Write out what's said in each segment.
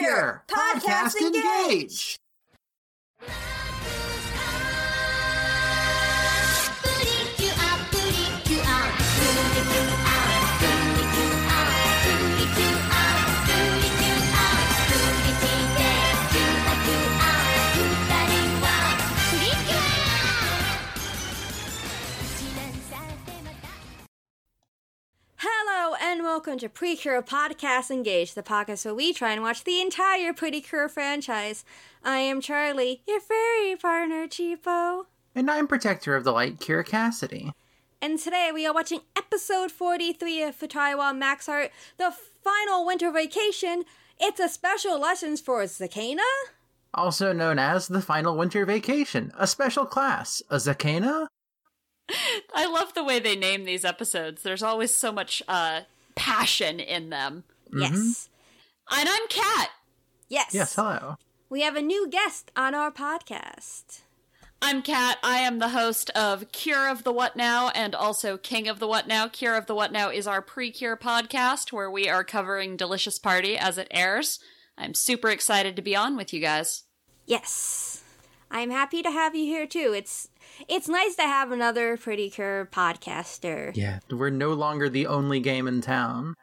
Precure Podcast Engage. Hello and welcome to Precure Podcast Engage, the podcast where we try and watch the entire Pretty Cure franchise. I am Charlie, your fairy partner, Cheapo. And I'm Protector of the Light, Kira Cassidy. And today we are watching episode 43 of Futari wa Max Heart, the final winter vacation. It's a special lessons for Zakenna? Also known as the Final Winter Vacation, a special class, a Zakenna? I love the way they name these episodes. There's always so much uh, passion in them. Mm-hmm. Yes. And I'm Kat. Yes. Yes, hello. We have a new guest on our podcast. I'm Kat. I am the host of Cure of the What Now and also King of the What Now. Cure of the What Now is our pre-cure podcast where we are covering Delicious Party as it airs. I'm super excited to be on with you guys. Yes. I'm happy to have you here too. It's it's nice to have another Pretty Cure podcaster. Yeah, we're no longer the only game in town.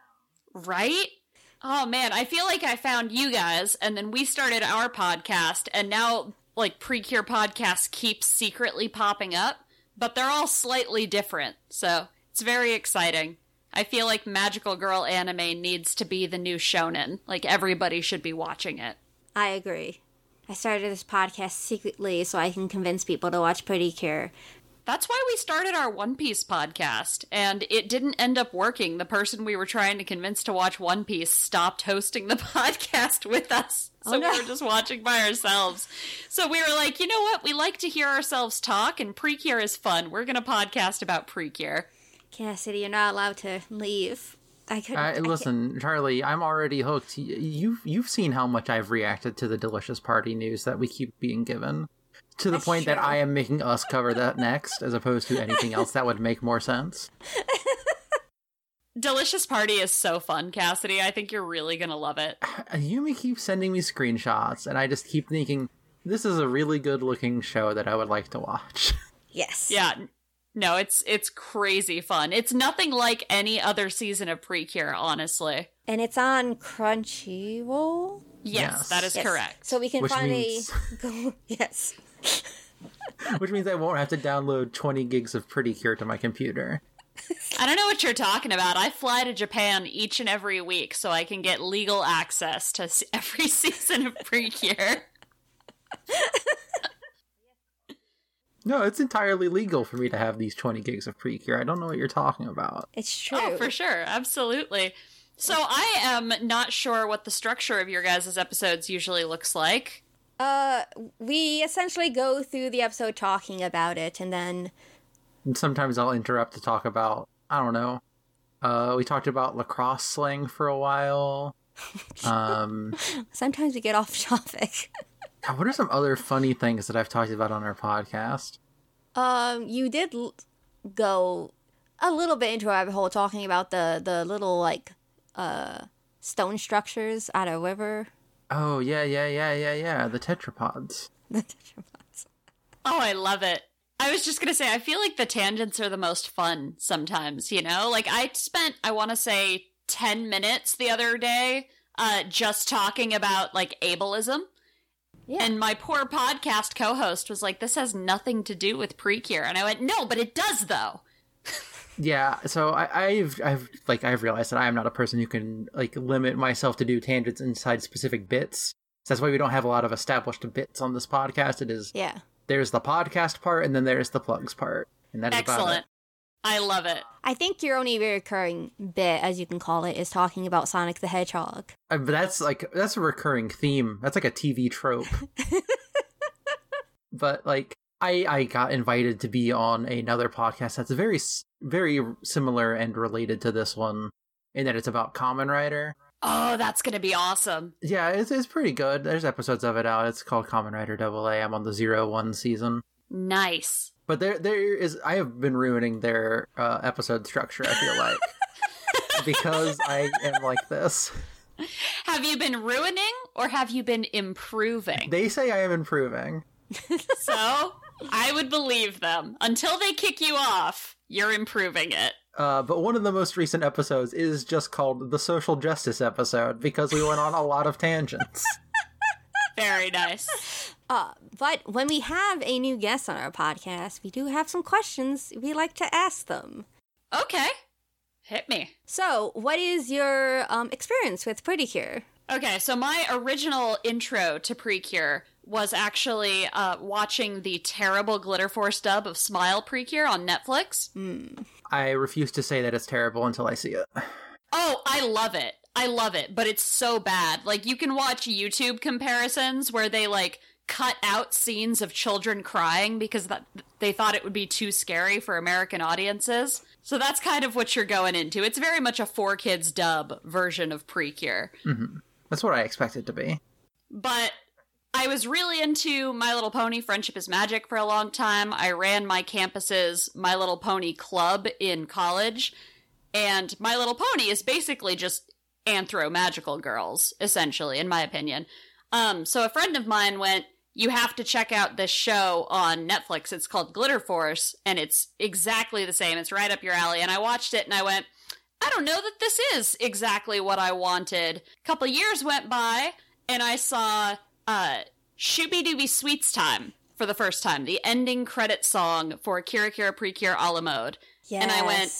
Right? Oh man, I feel like I found you guys and then we started our podcast and now like pre-cure podcasts keep secretly popping up, but they're all slightly different. So, it's very exciting. I feel like Magical Girl anime needs to be the new shonen. Like everybody should be watching it. I agree. I started this podcast secretly so I can convince people to watch Pretty Cure. That's why we started our One Piece podcast, and it didn't end up working. The person we were trying to convince to watch One Piece stopped hosting the podcast with us. Oh, so Oh, no. we were just watching by ourselves. So we were like, you know what? We like to hear ourselves talk, and Precure is fun. We're going to podcast about Precure. Cassidy, you're not allowed to leave. I couldn't. I can't- listen, Charlie, I'm already hooked. You've you've seen how much I've reacted to the delicious party news that we keep being given, to the That's point that. I am making us cover that next, as opposed to anything else that would make more sense. Delicious Party is so fun, Cassidy. I think you're really going to love it. Yumi keeps sending me screenshots, and I just keep thinking this is a really good looking show that I would like to watch. yes. Yeah. N- No, it's it's crazy fun. It's nothing like any other season of Precure, honestly. And it's on Crunchyroll. Yes, Yes. that is Yes. correct. So we can Which finally means- go. Yes. Which means I won't have to download 20 gigs of Pretty Cure to my computer. I don't know what you're talking about. I fly to Japan each and every week so I can get legal access to every season of Precure. No, it's entirely legal for me to have these 20 gigs of Precure. I don't know what you're talking about. It's true. Oh, for sure. Absolutely. So I am not sure what the structure of your guys' episodes usually looks like. Uh, we essentially go through the episode talking about it, and then And sometimes I'll interrupt to talk about, I don't know. Uh, we talked about lacrosse slang for a while. Um, sometimes we get off topic. God, what are some other funny things that I've talked about on our podcast? Um, you did l- go a little bit into a rabbit hole talking about the the little like uh stone structures at a river. Oh, yeah, yeah, yeah, yeah, yeah. The tetrapods. The tetrapods. Oh, I love it. I was just going to say, I feel like the tangents are the most fun sometimes, you know? Like, I spent, I want to say, 10 minutes the other day uh, just talking about, like, ableism. Yeah. And my poor podcast co host was like, this has nothing to do with Precure. And I went, no, but it does, though. Yeah, so I, I've I've like I've realized that I am not a person who can like limit myself to do tangents inside specific bits. So that's why we don't have a lot of established bits on this podcast. It is Yeah. there's the podcast part and then there's the plugs part, and that is about Excellent. It. I love it. I think your only recurring bit, as you can call it, is talking about Sonic the Hedgehog. Uh, But that's like that's a recurring theme. That's like a TV trope. but like I I got invited to be on another podcast that's very very similar and related to this one in that it's about Kamen Rider. Oh, that's going to be awesome. Yeah, it's it's pretty good. There's episodes of it out. It's called Kamen Rider Double A. I'm on the zero one season. Nice. But there there is I have been ruining their uh, episode structure. I feel like because I am like this. Have you been ruining or have you been improving? They say I am improving. so I would believe them. Until they kick you off, you're improving it. Uh, but one of the most recent episodes is just called the social justice episode because we went on a lot of tangents. Very nice. Uh, but when we have a new guest on our podcast, we do have some questions we like to ask them. Okay. Hit me. So, what is your um, experience with Pretty Cure? Okay, so my original intro to Precure was actually uh, watching the terrible Glitter Force dub of Smile Precure on Netflix. Mm. I refuse to say that it's terrible until I see it. Oh, I love it. I love it, but it's so bad. Like you can watch YouTube comparisons where they like cut out scenes of children crying because that they thought it would be too scary for American audiences. So that's kind of what you're going into. It's very much a four kids dub version of Precure. Mm-hmm. That's what I expect it to be. But I was really into My Little Pony Friendship is Magic for a long time. I ran my campus's My Little Pony club in college. And My Little Pony is basically just anthro magical girls, essentially, in my opinion. Um, so a friend of mine went, You have to check out this show on Netflix. It's called Glitter Force, and it's exactly the same. It's right up your alley. And I watched it and I went, I don't know that this is exactly what I wanted. A couple years went by, and I saw uh, Shooby Dooby Sweets Time for the first time, the ending credit song for Kira Kira Precure a la mode. Yes. And I went,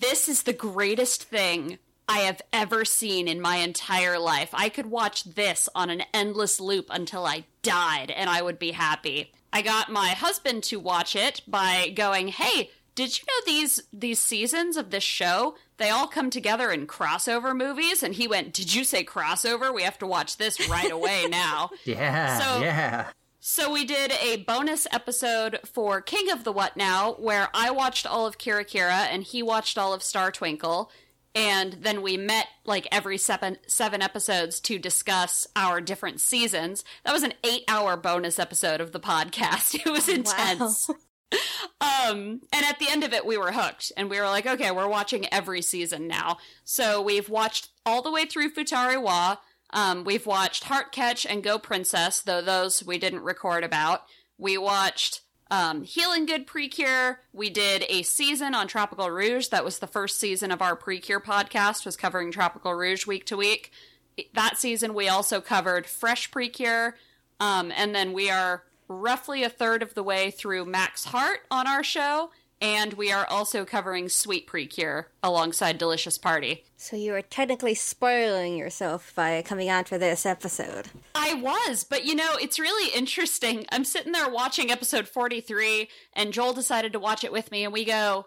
This is the greatest thing I have ever seen in my entire life. I could watch this on an endless loop until I died, and I would be happy. I got my husband to watch it by going, Hey, did you know these these seasons of this show they all come together in crossover movies? And he went did you say crossover? We have to watch this right away now. Yeah So- yeah. so we did a bonus episode for king of the what now where i watched all of kira kira and he watched all of star twinkle and then we met like every seven seven episodes to discuss our different seasons that was an eight hour bonus episode of the podcast it was intense um, and at the end of it, we were hooked, and we were like, okay, we're watching every season now. So we've watched all the way through Futari Wa. Um, we've watched Heart Catch and Go Princess, though those we didn't record about. We watched um, Healing Good Precure. We did a season on Tropical Rouge. That was the first season of our Precure podcast, was covering Tropical Rouge week to week. That season, we also covered Fresh Precure, um, and then we are roughly a third of the way through Max Heart on our show, and we are also covering Sweet Precure alongside Delicious Party. So you are technically spoiling yourself by coming on for this episode. I was, but you know, it's really interesting. I'm sitting there watching episode 43, and Joel decided to watch it with me, and we go,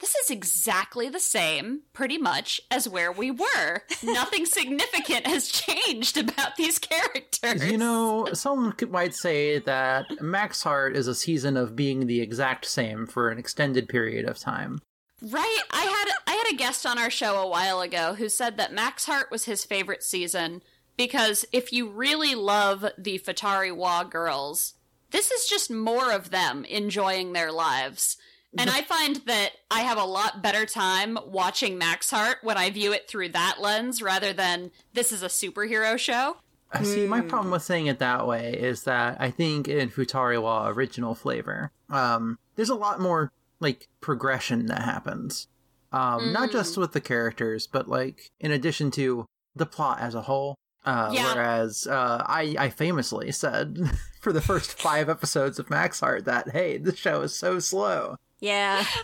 this is exactly the same, pretty much, as where we were. Nothing significant has changed about these characters. You know, some might say that Max Heart is a season of being the exact same for an extended period of time. Right. I had I had a guest on our show a while ago who said that Max Heart was his favorite season because if you really love the Futari Wa girls, this is just more of them enjoying their lives. And I find that I have a lot better time watching Max Heart when I view it through that lens rather than this is a superhero show. I See, my problem with saying it that way is that I think in Futariwa original flavor, um, there's a lot more like progression that happens. Um, Not just with the characters, but like in addition to the plot as a whole. Uh, Yeah. Whereas uh, I, I famously said for the first five episodes of Max Heart that hey, this show is so slow. Yeah.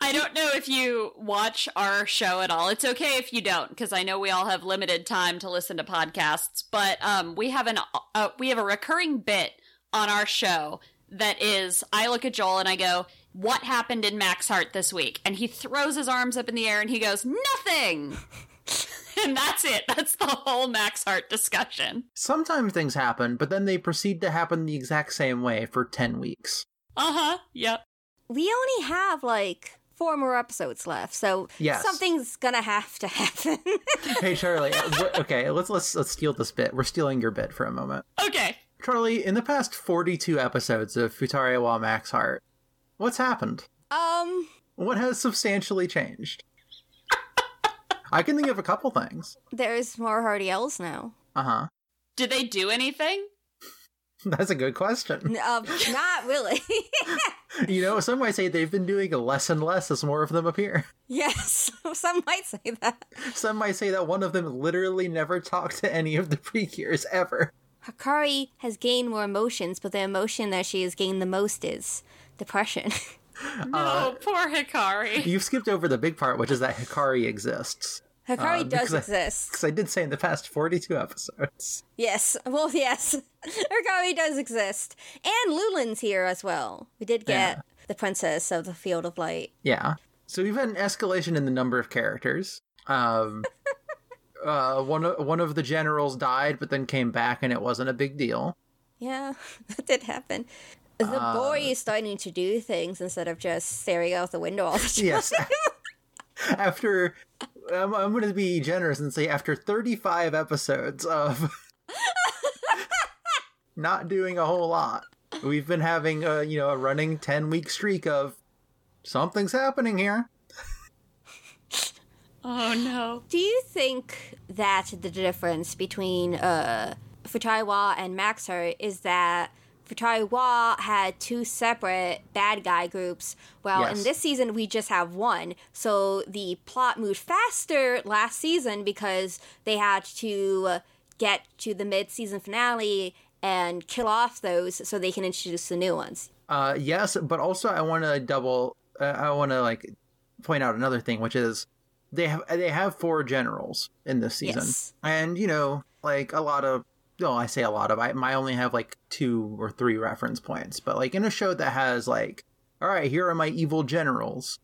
I don't know if you watch our show at all. It's okay if you don't, because I know we all have limited time to listen to podcasts. But um, we have an uh, we have a recurring bit on our show that is I look at Joel and I go, "What happened in Max Heart this week?" And he throws his arms up in the air and he goes, "Nothing." and that's it. That's the whole Max Heart discussion. Sometimes things happen, but then they proceed to happen the exact same way for 10 weeks. Uh huh. Yep. We only have like four more episodes left, so Yes. something's gonna have to happen. Hey Charlie, uh, okay, let's let's let's steal this bit. We're stealing your bit for a moment. Okay. Charlie, in the past 42 episodes of Futari wa Max Heart, what's happened? um, What has substantially changed? I can think of a couple things. there's more Heartiels now. Uh huh. Did they do anything? That's a good question. Um, not really. You know, some might say they've been doing less and less as more of them appear. yes, some might say that. Some might say that one of them literally never talked to any of the Precures ever. Hikari has gained more emotions, but the emotion that she has gained the most is depression. No, poor Hikari. You've skipped over the big part, which is that Hikari exists. Hikari Uh, does because exist. Because I did say in the past 42 episodes. Yes. Well, yes. Hikari does exist. And Lulun's here as well. We did get Yeah. the princess of the Field of Light. Yeah. So we've had an escalation in the number of characters. Um, uh, one of one of the generals died, but then came back, and it wasn't a big deal. Yeah, that did happen. The boy is starting to do things instead of just staring out the window all the time. Yes. after, I'm, I'm going to be generous and say after 35 episodes of not doing a whole lot, we've been having a you know a running 10 week streak of something's happening here. Oh no. Do you think that the difference between uh, Futari wa and Max Heart is that Futari wa had two separate bad guy groups, Well, Yes. in this season we just have one. So the plot moved faster last season because they had to uh, get to the mid season finale and kill off those so they can introduce the new ones. Uh, yes, but also I want to double. Uh, I want to like point out another thing, which is they have they have four generals in this season, Yes. and you know, like a lot of. No, I say a lot of. I, I only have like two or three reference points, but like in a show that has like, all right, here are my evil generals.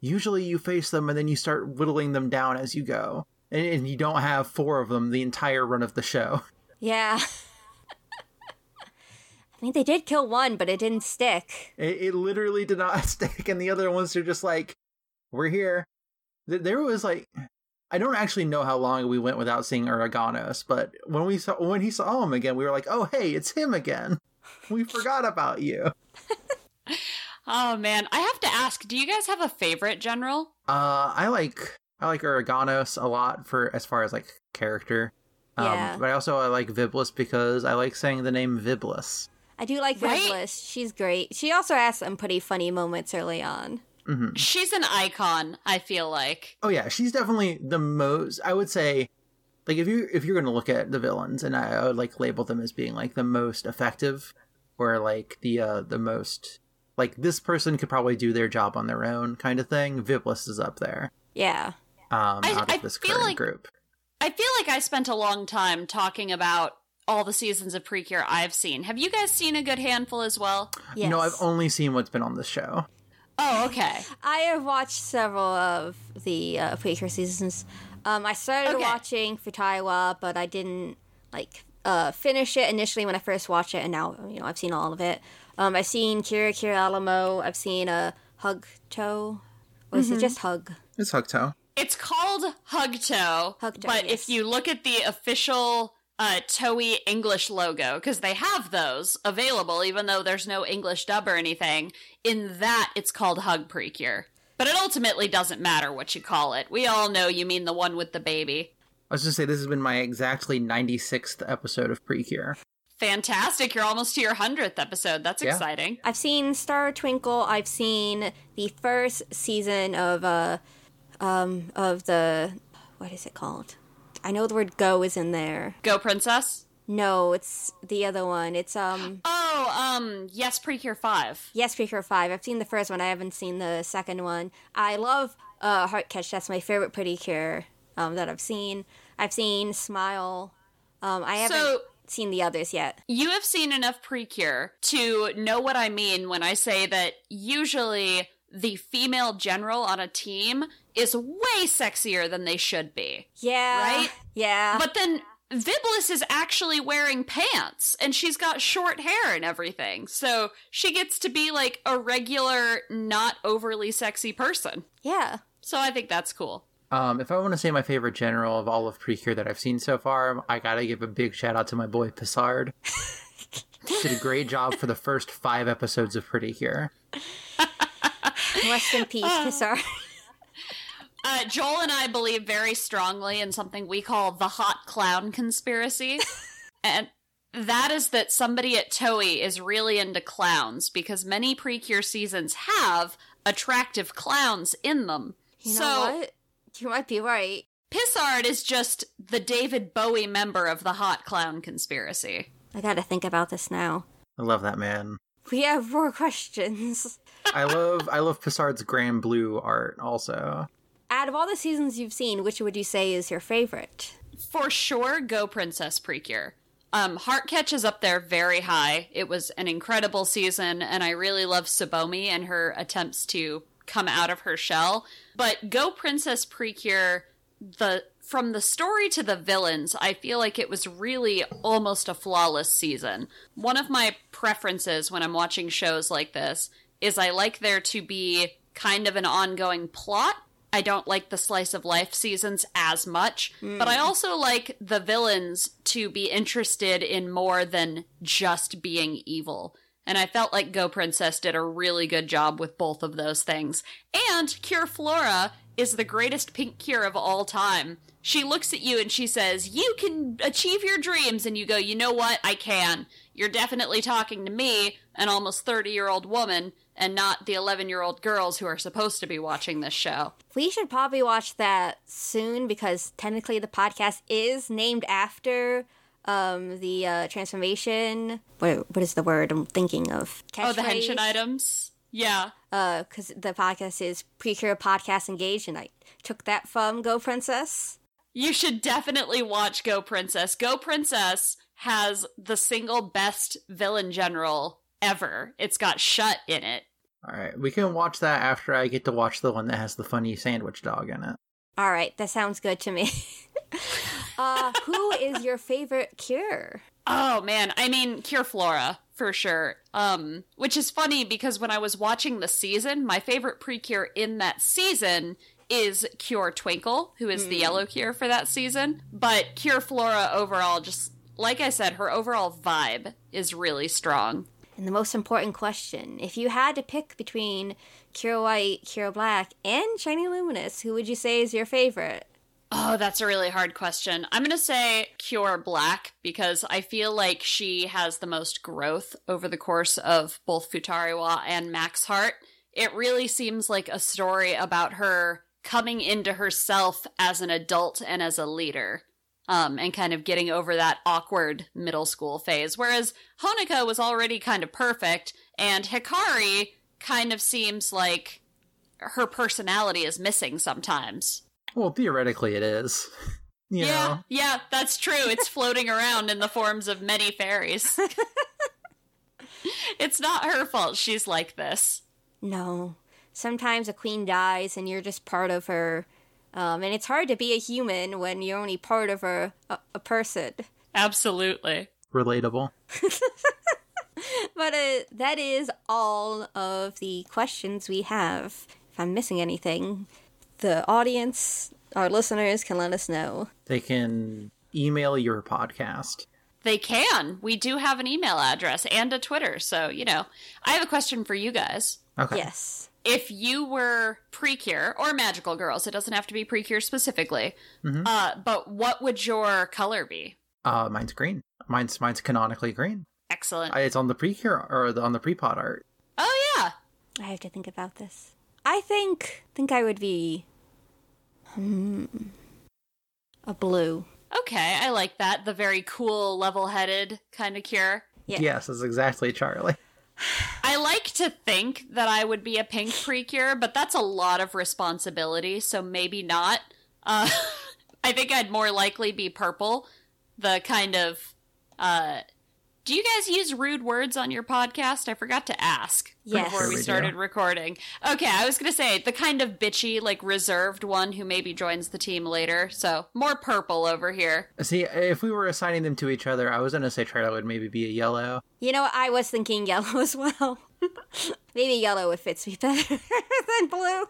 Usually, you face them and then you start whittling them down as you go, and, and you don't have four of them the entire run of the show. Yeah. I mean, they did kill one, but it didn't stick. It, it literally did not stick, and the other ones are just like, "We're here." There was like, I don't actually know how long we went without seeing Uraganos, but when we saw when he saw him again, we were like, "Oh, hey, it's him again." We forgot about you. Oh man, I have to ask, do you guys have a favorite general? Uh, I like I like Uraganos a lot for as far as like character. Um, Yeah. But I also I like Viblis because I like saying the name Viblis. I do like Right? Viblis. She's great. She also has some pretty funny moments early on. Hmm She's an icon, I feel like. Oh yeah, she's definitely the most. I would say, like if you if you're gonna look at the villains, and I, I would like label them as being like the most effective, or like the uh the most like this person could probably do their job on their own kind of thing. Viblis is up there. Yeah. Um, I- out of I this feel current like- group. I feel like I spent a long time talking about all the seasons of Precure I've seen. Have you guys seen a good handful as well? Yes. No, I've only seen what's been on the show. Oh, okay. I have watched several of the uh, Precure seasons. Um, I started Okay. watching Futari wa, but I didn't like uh, finish it initially when I first watched it, and now you know I've seen all of it. Um, I've seen Kira Kira a la mode. I've seen a uh, Hug Toe. Or is it just Hug? It's Hugto. It's called Hugto, Hugto, but yes. if you look at the official uh, Toei English logo, because they have those available, even though there's no English dub or anything, in that it's called Hug Precure. But it ultimately doesn't matter what you call it. We all know you mean the one with the baby. I was just say this has been my exactly 96th episode of Precure. Fantastic. You're almost to your 100th episode. That's Yeah. exciting. I've seen Star Twinkle. I've seen the first season of uh, um, of the what is it called? I know the word "go" is in there. Go, Princess. No, it's the other one. It's um Oh, um, yes, Precure 5. Yes, Precure Five. I've seen the first one. I haven't seen the second one. I love uh, Heart Catch. That's my favorite Pretty Cure um, that I've seen. I've seen Smile. Um, I haven't So- seen the others yet. You have seen enough Precure to know what I mean when I say that usually the female general on a team is way sexier than they should be. Yeah. Right? Yeah. But then Viblis is actually wearing pants and she's got short hair and everything. So she gets to be like a regular, not overly sexy person. yeah. So I think that's cool. Um, if I want to say my favorite general of all of Precure that I've seen so far, I gotta give a big shout out to my boy Pissard. Did a great job for the first five episodes of Pretty Cure. Rest in peace, Pissar. Uh, Joel and I believe very strongly in something we call the hot clown conspiracy. And that is that somebody at Toei is really into clowns because many Precure seasons have attractive clowns in them. You know so what? You might be right. Pissard is just the David Bowie member of the hot clown conspiracy. I gotta think about this now. I love that man. We have more questions. I love I love Pissard's Grand Blue art also. Out of all the seasons you've seen, which would you say is your favorite? For sure, Go Princess Precure. Um, Heartcatch is up there very high. It was an incredible season, and I really love Tsubomi and her attempts to come out of her shell. But Go Princess Precure, the from the story to the villains, I feel like it was really almost a flawless season. One of my preferences when I'm watching shows like this is I like there to be kind of an ongoing plot I don't like the slice of life seasons as much, but I hmm. also like the villains to be interested in more than just being evil. And I felt like Go Princess did a really good job with both of those things. And Cure Flora is the greatest pink cure of all time. She looks at you and she says, You can achieve your dreams. And you go, You know what? I can. You're definitely talking to me, an almost 30 year old woman, and not the 11 year old girls who are supposed to be watching this show. We should probably watch that soon because technically the podcast is named after um, the uh, transformation. What, what is the word I'm thinking of? Oh, the Catchphrase? henshin items? Yeah. because the podcast is Precure Podcast Engaged, and I took that from Go Princess. You should definitely watch Go Princess. Go Princess has the single best villain general ever. It's got Shut in it. All right, we can watch that after I get to watch the one that has the funny sandwich dog in it. All right, that sounds good to me. uh, who is your favorite cure? Oh man, I mean Cure Flora for sure. Um, which is funny because when I was watching the season, my favorite pre-cure in that season is Cure Twinkle, who is the hmm. yellow cure for that season. But Cure Flora overall, just like I said, her overall vibe is really strong. And the most important question if you had to pick between Cure White, Cure Black, and Shiny Luminous, who would you say is your favorite? Oh, that's a really hard question. I'm going to say Cure Black because I feel like she has the most growth over the course of both Futariwa and Max Heart. It really seems like a story about her coming into herself as an adult and as a leader. Um, and kind of getting over that awkward middle school phase. Whereas Honoka was already kind of perfect, and Hikari kind of seems like her personality is missing sometimes. Well, theoretically, it is. You yeah, know, yeah, that's true. It's floating around in the forms of many fairies. it's not her fault she's like this. No. Sometimes a queen dies and you're just part of her. Um, and it's hard to be a human when you're only part of a, a, a person. Absolutely. relatable. But uh, that is all of the questions we have. If I'm missing anything, the audience, our listeners can let us know. They can email your podcast. They can. We do have an email address and a Twitter. So, you know, I have a question for you guys. Okay. Yes. If you were Precure or Magical Girls, it doesn't have to be Precure specifically, uh, but what would your color be? Uh, mine's green. Mine's mine's canonically green. Excellent. I, it's on the pre-cure or the, on the pre-pod art. oh, yeah. I have to think about this. I think think I would be hmm, a blue. Okay, I like that. The very cool, level headed kind of cure. Yeah. Yes, that's exactly Charlie. I like to think that I would be a pink precure, but that's a lot of responsibility, so maybe not. Uh, I think I'd more likely be purple, the kind of. Uh, do you guys use rude words on your podcast? I forgot to ask Yes. before Sure we we started do. recording. Okay, I was gonna say the kind of bitchy, like reserved one who maybe joins the team later. So more purple over here. See, if we were assigning them to each other, I was gonna say Charlie would maybe be a yellow. You know, I was thinking yellow as well. Maybe yellow would fit me better than blue.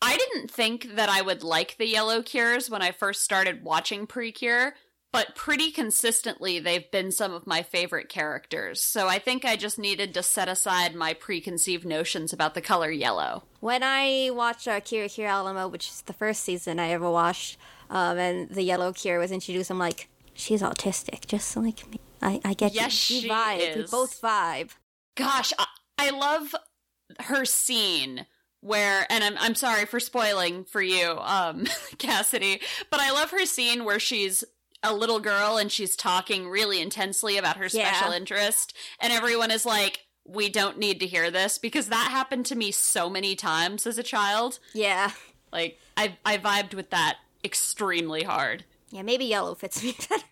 I didn't think that I would like the yellow cures when I first started watching Precure, but pretty consistently they've been some of my favorite characters. So I think I just needed to set aside my preconceived notions about the color yellow. When I watched uh, Kira Kira a la mode, which is the first season I ever watched, um, and the yellow Kira was introduced, I'm like, she's autistic, just like me. I, I get Yes, you. she We vibe. We both vibe. Gosh, I, I love her scene where and I'm I'm sorry for spoiling for you, um, Cassidy, but I love her scene where she's a little girl and she's talking really intensely about her Yeah. special interest and everyone is like we don't need to hear this because that happened to me so many times as a child. Yeah. Like I I vibed with that extremely hard. Yeah, maybe yellow fits me better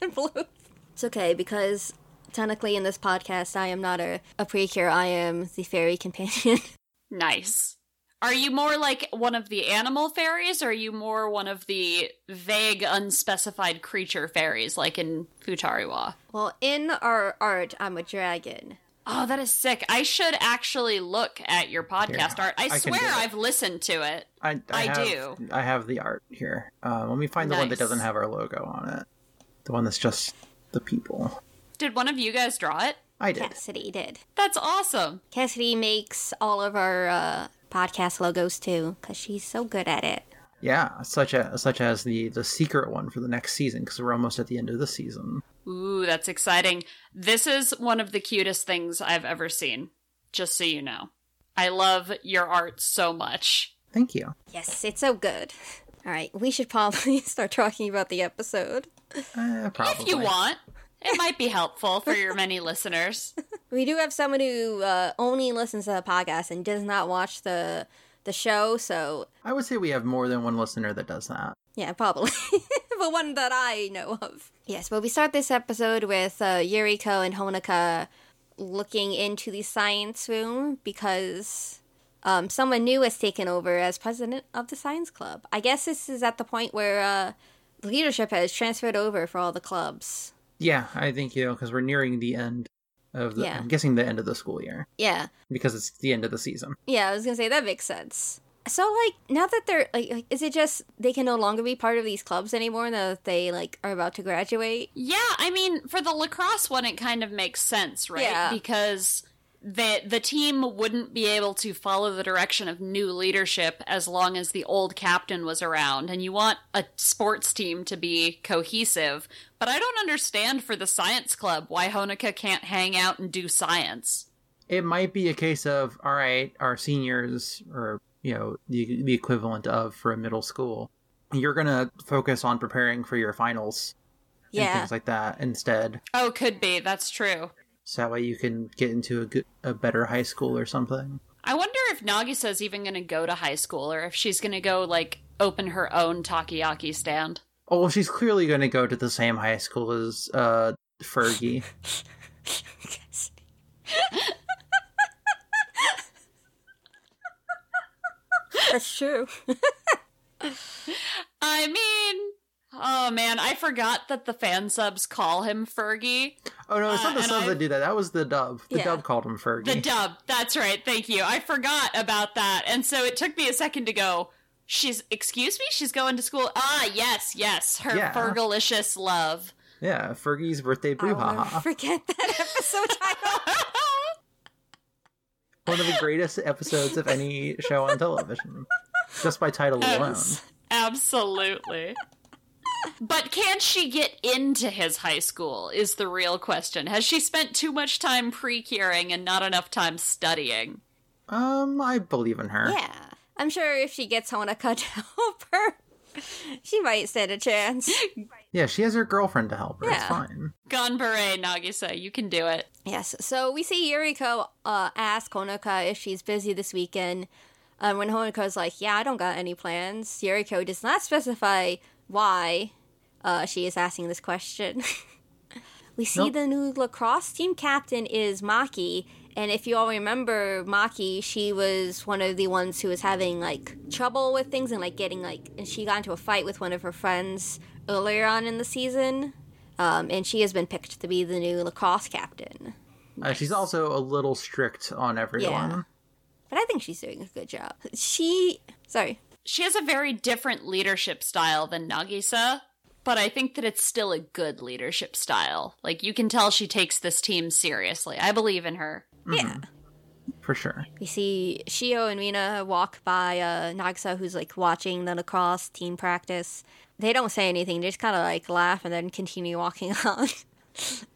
than blue. It's okay because technically in this podcast I am not a, a precure. I am the fairy companion. Nice. Are you more like one of the animal fairies, or are you more one of the vague, unspecified creature fairies, like in Futariwa? well, in our art, I'm a dragon. Oh, that is sick. I should actually look at your podcast Here, art. I, I swear. I've listened to it. I, I have, do. I have the art here. Uh, let me find the one that doesn't have our logo on it. The one that's just the people. Did one of you guys draw it? I did. Cassidy did. That's awesome. Cassidy makes all of our uh, podcast logos too because she's so good at it. Yeah, such as such as the the secret one for the next season because we're almost at the end of the season. Ooh, that's exciting. This is one of the cutest things I've ever seen, just so you know. I love your art so much. Thank you. Yes, it's so good. All right, we should probably start talking about the episode. Uh, probably. If you want, it might be helpful for your many listeners. We do have someone who uh, only listens to the podcast and does not watch the the show, so I would say we have more than one listener that does that. yeah, probably. the one that I know of. Yes, but we start this episode with uh, Yuriko and Honoka looking into the science room because um, someone new has taken over as president of the science club. I guess this is at the point where uh, leadership has transferred over for all the clubs. Yeah, I think you know because we're nearing the end of the. Yeah. I'm guessing the end of the school year Yeah, because it's the end of the season. Yeah, I was gonna say that makes sense. So like now that they're like, like is it just they can no longer be part of these clubs anymore now that they like are about to graduate? Yeah, I mean, for the lacrosse one, it kind of makes sense, right? Yeah. Because the the team wouldn't be able to follow the direction of new leadership as long as the old captain was around, and you want a sports team to be cohesive. But I don't understand for the science club why Honoka can't hang out and do science. It might be a case of all right, our seniors or you know the the equivalent of for a middle school. You're gonna focus on preparing for your finals and Yeah, things like that instead. Oh, could be. That's true. So that way you can get into a good, a better high school or something. I wonder if Nagisa's even going to go to high school, or if she's going to go like open her own takoyaki stand. Oh, well, she's clearly going to go to the same high school as uh, Fergie. that's true. I mean, oh man, I forgot that the fan subs call him Fergie. Oh no, it's Uh, not the subs I- that do that. That was the dub. The Yeah. dub called him Fergie. The dub. That's right. Thank you. I forgot about that. And so it took me a second to go, she's, excuse me? She's going to school? Ah, yes, yes. Her Yeah. Fergalicious love. yeah, Fergie's birthday I will never brouhaha. forget that episode title. One of the greatest episodes of any show on television, just by title alone. Abs- Absolutely. But can she get into his high school? Is the real question. Has she spent too much time pre-curing and not enough time studying? Um, I believe in her. yeah, I'm sure if she gets Honoka to help her, she might stand a chance. Yeah, she has her girlfriend to help her. It's fine. Ganbare, Nagisa. You can do it. Yes, so we see Yuriko uh, ask Honoka if she's busy this weekend. Um, when Honoka's like, "Yeah, I don't got any plans," Yuriko does not specify why uh, she is asking this question. we see Nope. the new lacrosse team captain is Maki, and if you all remember Maki, she was one of the ones who was having like trouble with things and like getting like, and she got into a fight with one of her friends earlier on in the season. Um, and she has been picked to be the new lacrosse captain. Uh, she's also a little strict on everyone. Yeah. But I think she's doing a good job. She, sorry, She has a very different leadership style than Nagisa, but I think that it's still a good leadership style. Like, you can tell she takes this team seriously. I believe in her. yeah. For sure. We see Shiho and Rina walk by uh, Nagisa, who's like watching the lacrosse team practice. They don't say anything; they just kind of like laugh and then continue walking on.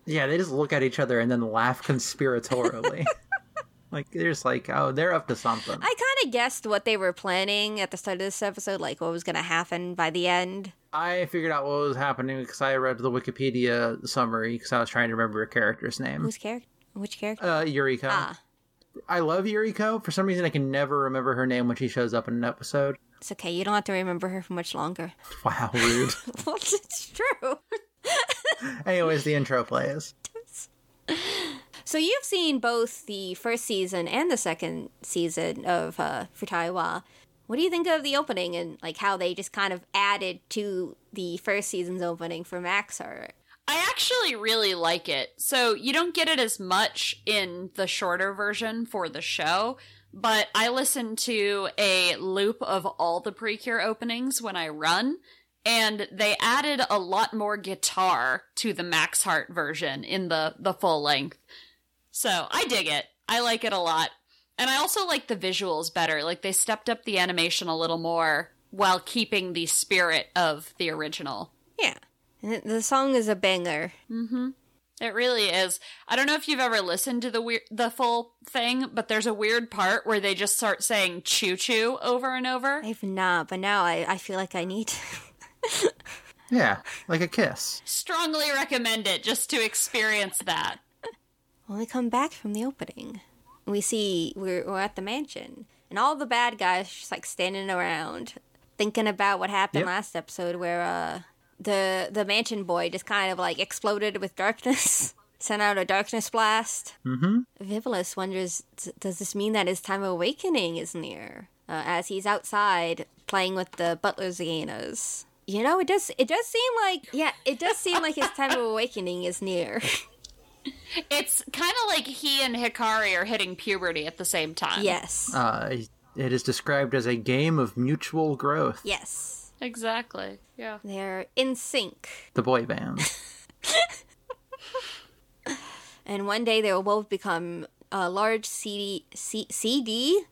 Yeah, they just look at each other and then laugh conspiratorially. like they're just like, oh, they're up to something. I kind of guessed what they were planning at the start of this episode, like what was going to happen by the end. I figured out what was happening because I read the Wikipedia summary because I was trying to remember a character's name. Whose character? Which character? Uh, Yuriko. ah, I love Yuriko. For some reason, I can never remember her name when she shows up in an episode. it's okay. You don't have to remember her for much longer. Wow, rude. well, it's true. Anyways, the intro plays. So you've seen both the first season and the second season of uh, Futari wa. What do you think of the opening and like how they just kind of added to the first season's opening for Max Heart? I actually really like it. So you don't get it as much in the shorter version for the show, but I listen to a loop of all the Precure openings when I run, and they added a lot more guitar to the Max Heart version in the the full length. So I dig it. I like it a lot. And I also like the visuals better. Like they stepped up the animation a little more while keeping the spirit of the original. Yeah, and the- the song is a banger. Mm-hmm. It really is. I don't know if you've ever listened to the weir- the full thing, but there's a weird part where they just start saying "choo choo" over and over. I've not, but now I, I feel like I need to. Yeah, like a kiss. Strongly recommend it just to experience that. When we come back from the opening, we see we're, we're at the mansion, and all the bad guys just like standing around, thinking about what happened Yep. last episode, where uh the the mansion boy just kind of like exploded with darkness, sent out a darkness blast. Mm-hmm. Wonders, does this mean that his time of awakening is near? Uh, as he's outside playing with the butler's Zakennas. You know, it does. It does seem like, yeah, it does seem like his time of awakening is near. It's kind of like he and Hikari are hitting puberty at the same time. yes, Uh, it is described as a game of mutual growth. yes. Exactly. Yeah. They're in sync. The boy band. And one day they will both become uh, large CD, C, CD?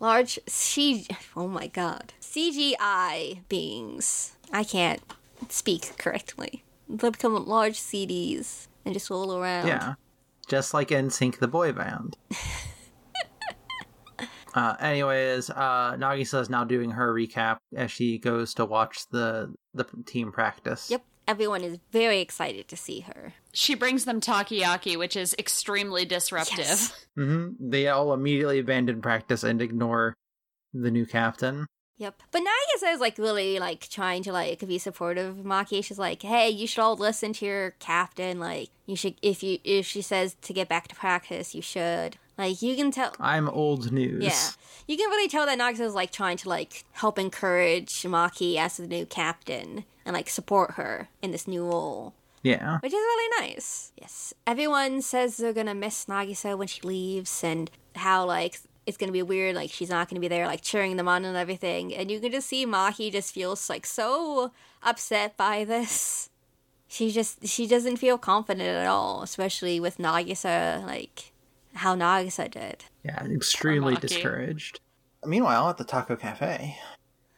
Large C, oh my god. CGI beings. I can't speak correctly. They'll become large CDs and just roll around. Yeah. Just like NSYNC the boy band. uh, anyways, uh, Nagisa is now doing her recap as she goes to watch the the team practice. Yep. Everyone is very excited to see her. She brings them takoyaki, which is extremely disruptive. Yes. hmm They all immediately abandon practice and ignore the new captain. Yep. But Nagisa is like really like trying to like be supportive of Maki. She's like, hey, you should all listen to your captain. Like you should if you if she says to get back to practice, you should. Like you can tell I'm old news. Yeah. You can really tell that Nagisa is like trying to like help encourage Maki as the new captain and like support her in this new role. Yeah. Which is really nice. Yes. Everyone says they're gonna miss Nagisa when she leaves and how like it's gonna be weird, like she's not gonna be there like cheering them on and everything. And you can just see Maki just feels like so upset by this. She just she doesn't feel confident at all, especially with Nagisa like how Nagisa did. Yeah, extremely Maki. discouraged. Meanwhile, at the Taco Cafe,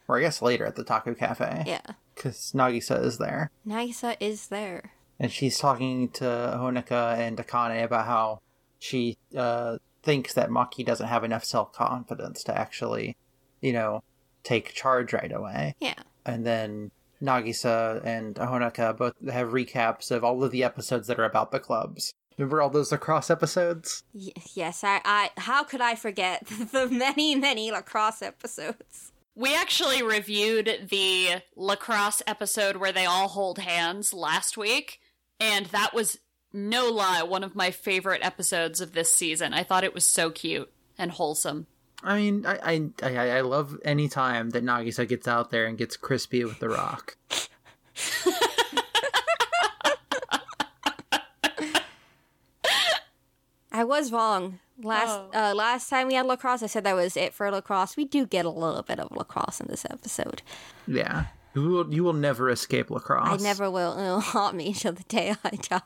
or I guess later at the Taco Cafe, Yeah. because Nagisa is there, Nagisa is there. and she's talking to Honoka and Akane about how she uh, thinks that Maki doesn't have enough self confidence to actually, you know, take charge right away. Yeah. And then Nagisa and Honoka both have recaps of all of the episodes that are about the clubs. Remember all those lacrosse episodes? Y- yes, I, I. How could I forget the many, many lacrosse episodes? We actually reviewed the lacrosse episode where they all hold hands last week, and that was no lie one of my favorite episodes of this season. I thought it was so cute and wholesome. I mean, I I I, I love any time that Nagisa gets out there and gets crispy with the rock. I was wrong. Last Oh. uh, last time we had lacrosse, I said that was it for lacrosse. We do get a little bit of lacrosse in this episode. Yeah, you will you will never escape lacrosse. I never will. It'll haunt me till the day I die.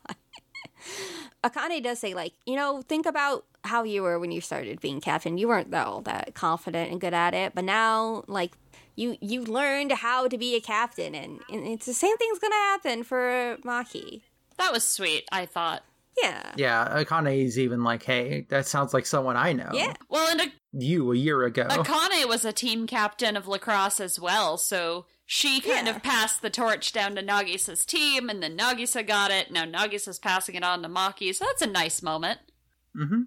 Akane does say, like, you know, think about how you were when you started being captain. You weren't all that confident and good at it, but now, like, you you learned how to be a captain, and, and it's the same thing's gonna happen for Maki. That was sweet, I thought. Yeah. Yeah, Akane is even like, hey, that sounds like someone I know. Yeah. Well, and You a year ago. Akane was a team captain of lacrosse as well, so she kind Yeah. of passed the torch down to Nagisa's team, and then Nagisa got it. Now Nagisa's passing it on to Maki, so that's a nice moment. hmm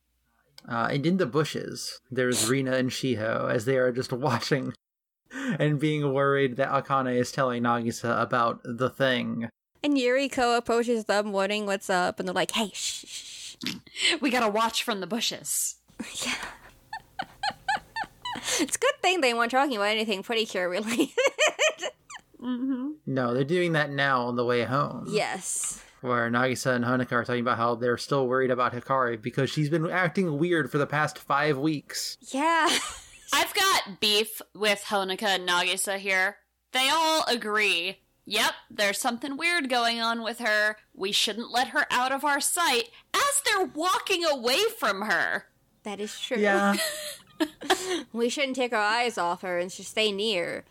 Uh, and in the bushes, there's Rina and Shiho as they are just watching and being worried that Akane is telling Nagisa about the thing. And Yuriko approaches them, wondering what's up, and they're like, "Hey, shh, shh, shh." We gotta watch from the bushes. yeah." it's a good thing they weren't talking about anything pretty cure related. Mm-hmm. No, they're doing that now on the way home. yes. Where Nagisa and Honoka are talking about how they're still worried about Hikari because she's been acting weird for the past five weeks. Yeah. I've got beef with Honoka and Nagisa here. They all agree. Yep, there's something weird going on with her. We shouldn't let her out of our sight as they're walking away from her. that is true. Yeah. We shouldn't take our eyes off her and should stay near.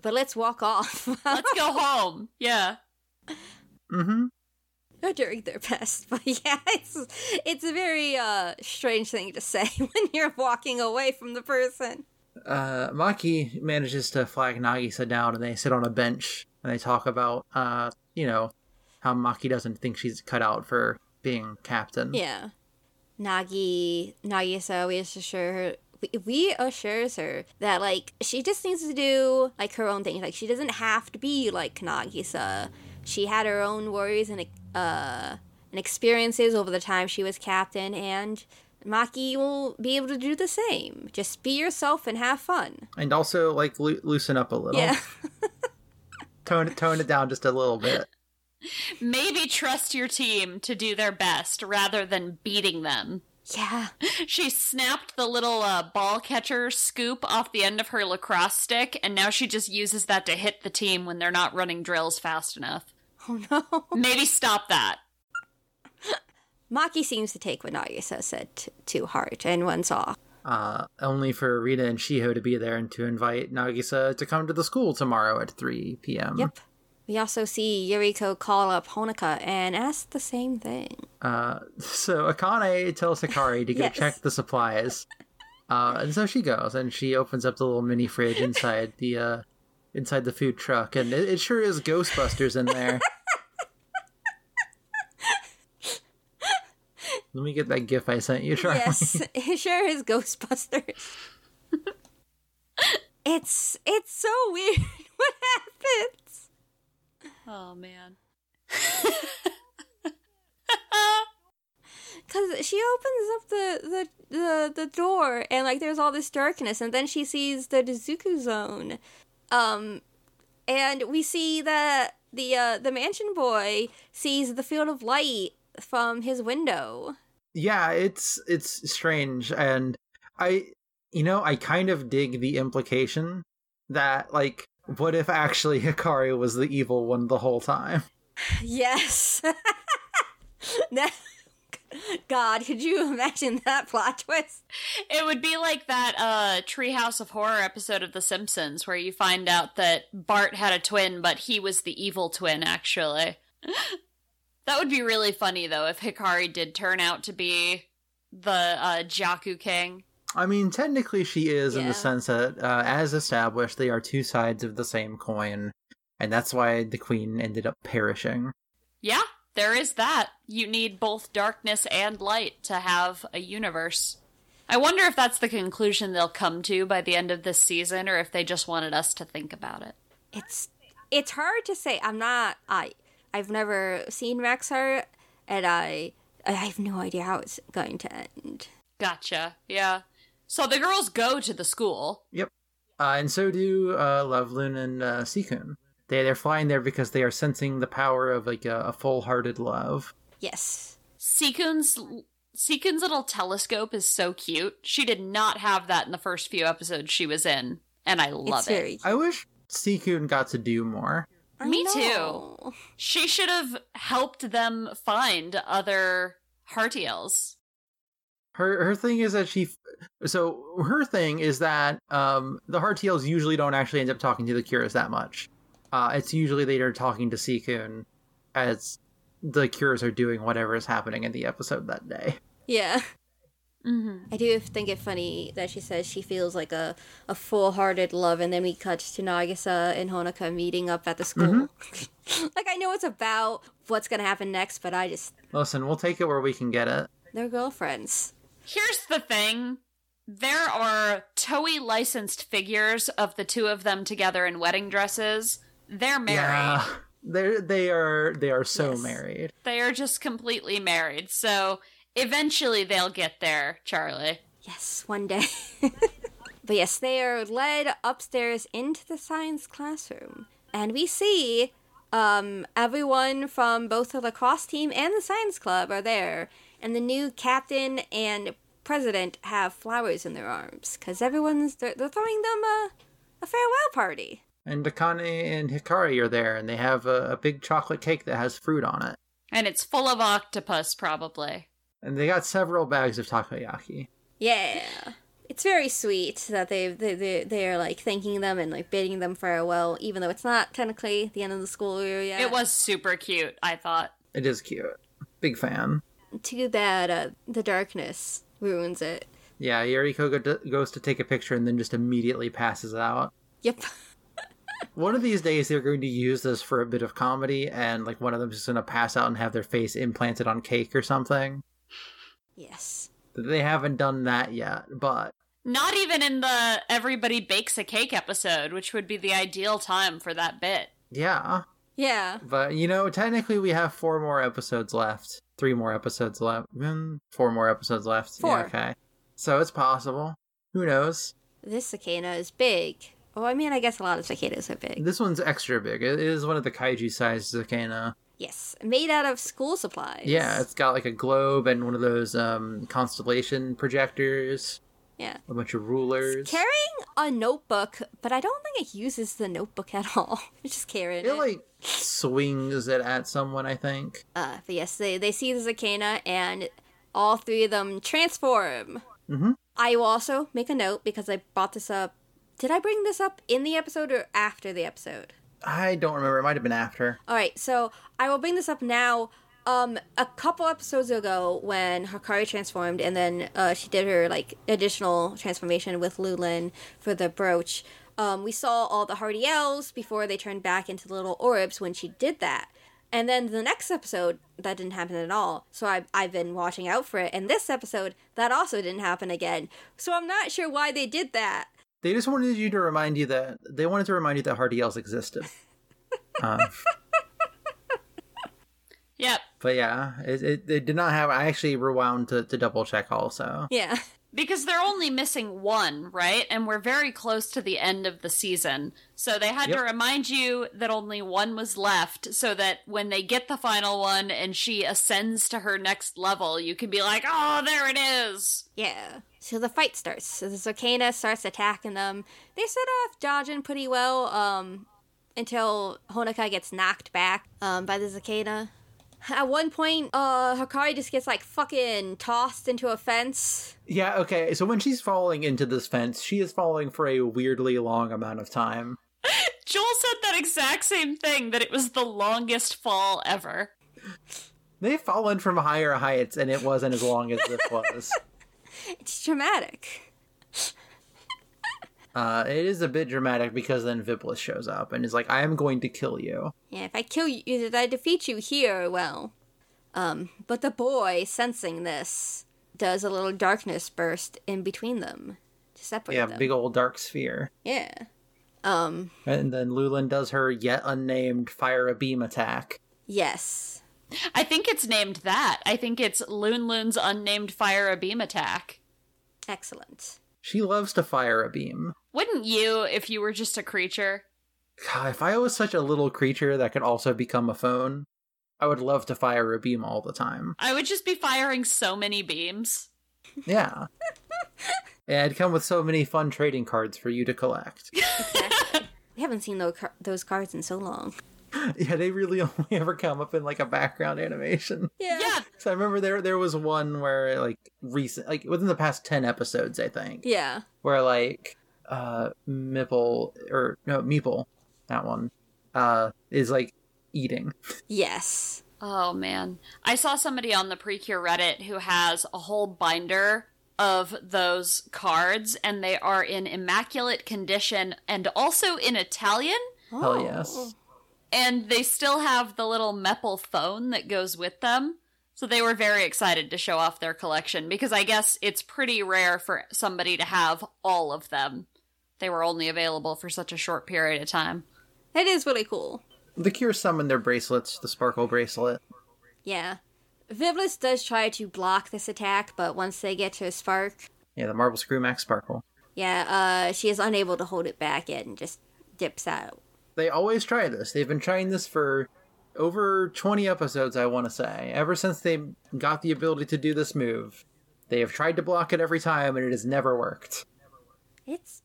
But let's walk off. Let's go home. Yeah. mm-hmm. during their best. But yeah, it's it's a very uh strange thing to say when you're walking away from the person. uh, Maki manages to flag Nagisa down and they sit on a bench and they talk about, uh, you know, how Maki doesn't think she's cut out for being captain. Yeah. Nagi Nagisa we assure her we, we assures her that like she just needs to do like her own thing. Like she doesn't have to be like Nagisa. She had her own worries and uh and experiences over the time she was captain and Maki will be able to do the same. Just be yourself and have fun. And also, like, loo- loosen up a little. Yeah. Tone it, tone it down just a little bit. Maybe trust your team to do their best rather than beating them. Yeah. She snapped the little uh, ball catcher scoop off the end of her lacrosse stick, and now she just uses that to hit the team when they're not running drills fast enough. Oh no. Maybe stop that. Maki seems to take what Nagisa said t- to heart and runs off. Uh, only for Rina and Shiho to be there and to invite Nagisa to come to the school tomorrow at 3 p.m. Yep. We also see Yuriko call up Honoka and ask the same thing. Uh, so Akane tells Hikari to go Yes. check the supplies. Uh, and so she goes and she opens up the little mini fridge inside the uh, inside the food truck, and it, it sure is Ghostbusters in there. Let me get that GIF I sent you, Charlie. Yes, it sure is Ghostbusters. it's it's so weird what happens. Oh man. Cause she opens up the, the the the door and like there's all this darkness and then she sees the Dotsuku zone. Um and we see that the uh the mansion boy sees the field of light from his window. yeah it's it's strange and i you know i kind of dig the implication that like what if actually hikari was the evil one the whole time Yes. That- God, could you imagine that plot twist? It would be like that uh Treehouse of Horror episode of The Simpsons where you find out that Bart had a twin, but he was the evil twin, actually. that would be really funny, though, if Hikari did turn out to be the uh, Jaaku King. I mean technically she is in the sense that uh, as established they are two sides of the same coin and that's why the queen ended up perishing Yeah, there is that. You need both darkness and light to have a universe. I wonder if that's the conclusion they'll come to by the end of this season, or if they just wanted us to think about it. It's it's hard to say. I'm not I I've never seen Rexar and I I have no idea how it's going to end. Gotcha. Yeah. So the girls go to the school. Yep. Uh, and so do uh, Loveloon and uh, Seekun. They they're flying there because they are sensing the power of like a, a full-hearted love. Yes. Seekun's Seekun's little telescope is so cute. She did not have that in the first few episodes she was in, and I love it's it. very I wish Seekun got to do more. I Me know. She should have helped them find other Heartiels. Her her thing is that she so her thing is that um the Heartiels usually don't actually end up talking to the Curas that much. Uh it's usually they are talking to Seekun as the cures are doing whatever is happening in the episode that day. Yeah. Mm-hmm. I do think it funny that she says she feels like a, a full hearted love, and then we cut to Nagisa and Honoka meeting up at the school. like, I know it's about what's gonna happen next, but I just. Listen, we'll take it where we can get it. They're girlfriends. Here's the thing. There are Toei licensed figures of the two of them together in wedding dresses. They're married. Yeah, they're they are they are so Yes. married. They are just completely married. So eventually they'll get there, Charlie. Yes, one day. but yes, they are led upstairs into the science classroom, and we see um, everyone from both the lacrosse team and the science club are there, and the new captain and president have flowers in their arms because everyone's they're, they're throwing them a, a farewell party. And Akane and Hikari are there, and they have a, a big chocolate cake that has fruit on it. And it's full of octopus, probably. And they got several bags of takoyaki. Yeah. It's very sweet that they they they they're like thanking them and like bidding them farewell, even though it's not technically the end of the school year yet. It was super cute, I thought. It is cute. Big fan. Too bad uh, the darkness ruins it. Yeah, Yuriko go- goes to take a picture and then just immediately passes out. Yep. One of these days, they're going to use this for a bit of comedy, and like one of them's just going to pass out and have their face implanted on cake or something. yes. They haven't done that yet, but Not even in the Everybody Bakes a Cake episode, which would be the ideal time for that bit. yeah. Yeah. But you know, technically, we have four more episodes left. Three more episodes left. Four more episodes left. Yeah, Four. okay. So it's possible. Who knows? This cicada is big. Oh, I mean, I guess a lot of cicadas are big. This one's extra big. It is one of the kaiju sized Zakenna. Yes. Made out of school supplies. Yeah, it's got like a globe and one of those um, constellation projectors, Yeah. a bunch of rulers. Carrying a notebook, but I don't think it uses the notebook at all. It's just carrying It it. like swings it at someone, I think. Uh, but yes, they, they see the Zakenna and all three of them transform. Mhm. I will also make a note because I brought this up. Did I bring this up in the episode or after the episode? I don't remember. It might have been after. All right, so I will bring this up now. Um, a couple episodes ago, when Hikari transformed, and then uh, she did her like additional transformation with Lulun for the brooch. Um, we saw all the Heartiels before they turned back into little orbs when she did that. And then the next episode, that didn't happen at all. So I, I've been watching out for it. And this episode, that also didn't happen again. So I'm not sure why they did that. They just wanted you to remind you that they wanted to remind you that Heartiels existed. um, Yep. But yeah, it, it, it did not have. I actually rewound to, to double check also. Yeah. Because they're only missing one, right? And we're very close to the end of the season. So they had Yep. to remind you that only one was left so that when they get the final one and she ascends to her next level, you can be like, oh, there it is. Yeah. So the fight starts. So the Zakenna starts attacking them. They start off dodging pretty well um, until Honoka gets knocked back um, by the Zakenna. At one point, uh, Hikari just gets like fucking tossed into a fence. Yeah, okay. So when she's falling into this fence, she is falling for a weirdly long amount of time. Joel said that exact same thing, that it was the longest fall ever. They've fallen from higher heights, and it wasn't as long as this was. It's dramatic. Uh, it is a bit dramatic because then Viblis shows up and is like, "I am going to kill you." Yeah, if I kill you, if I defeat you here, well. Um, but the boy, sensing this, does a little darkness burst in between them to separate Yeah, them. Yeah, big old dark sphere. Yeah. Um, And then Lulun does her yet unnamed fire a beam attack. yes. I think it's named that. I think it's Lulun's unnamed fire a beam attack. Excellent. She loves to fire a beam. Wouldn't you if you were just a creature? God, if I was such a little creature that could also become a phone, I would love to fire a beam all the time. I would just be firing so many beams. Yeah. and it'd come with so many fun trading cards for you to collect. Exactly. we haven't seen those, car- those cards in so long. yeah, they really only ever come up in like a background animation. Yeah. Yeah, So I remember there there was one where like recent like within the past 10 episodes I think Yeah. where like uh Mipple or no Mepple that one uh is like eating. Yes. Oh man. I saw somebody on the Precure Reddit who has a whole binder of those cards and they are in immaculate condition and also in Italian Hell yes. And they still have the little Mepple phone that goes with them. So they were very excited to show off their collection because I guess it's pretty rare for somebody to have all of them. They were only available for such a short period of time. That is really cool. The Cure summoned their bracelets, the sparkle bracelet. Yeah. Viblis does try to block this attack, but once they get to a spark, Yeah, the marble screw max sparkle. yeah, uh, she is unable to hold it back yet and just dips out. They always try this. They've been trying this for over 20 episodes, I want to say. Ever since they got the ability to do this move, they have tried to block it every time and it has never worked. It's.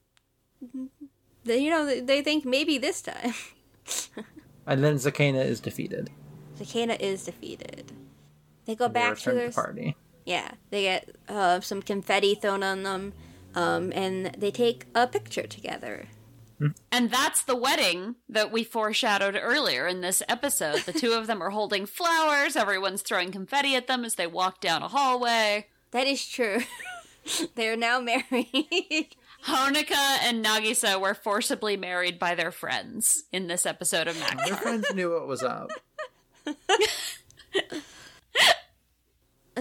You know, they think maybe this time. And then Zakenna is defeated. Zakenna is defeated. They go They back to their the party. yeah. They get uh, some confetti thrown on them, um, and they take a picture together. And that's the wedding that we foreshadowed earlier in this episode. The two of them are holding flowers, everyone's throwing confetti at them as they walk down a hallway. That is true. they are now married. Honoka and Nagisa were forcibly married by their friends in this episode of Mac. Their friends knew what was up.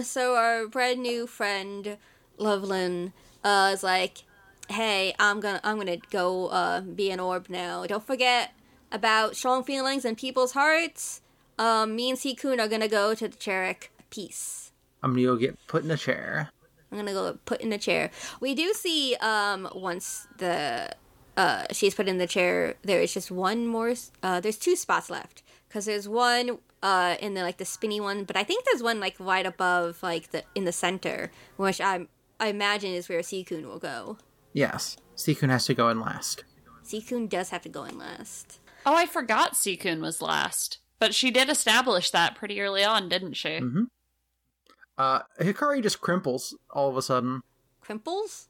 so our brand new friend Loveland uh, is like, "Hey, I'm gonna I'm gonna go uh, be an orb now. Don't forget about strong feelings in people's hearts. Um, me and Seekun are gonna go to the Cherrick. Peace. I'm gonna go get put in a chair. I'm gonna go put in a chair. We do see um once the uh she's put in the chair, there is just one more. Uh, there's two spots left because there's one uh in the like the spinny one, but I think there's one like right above like the in the center, which I I imagine is where Seekun will go. Yes, Seekun has to go in last. Seekun does have to go in last. Oh, I forgot Seekun was last. But she did establish that pretty early on, didn't she? Uh, Hikari just crimples all of a sudden. Crimples?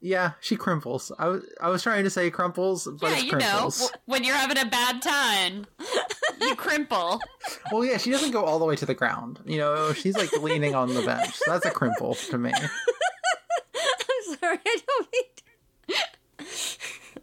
Yeah, she crimples. I was I was trying to say crumples, but yeah, it's you know, w- when you're having a bad time, you crimple. Well, yeah, she doesn't go all the way to the ground. You know, she's like leaning on the bench. So that's a crimple to me. I'm sorry, I don't mean.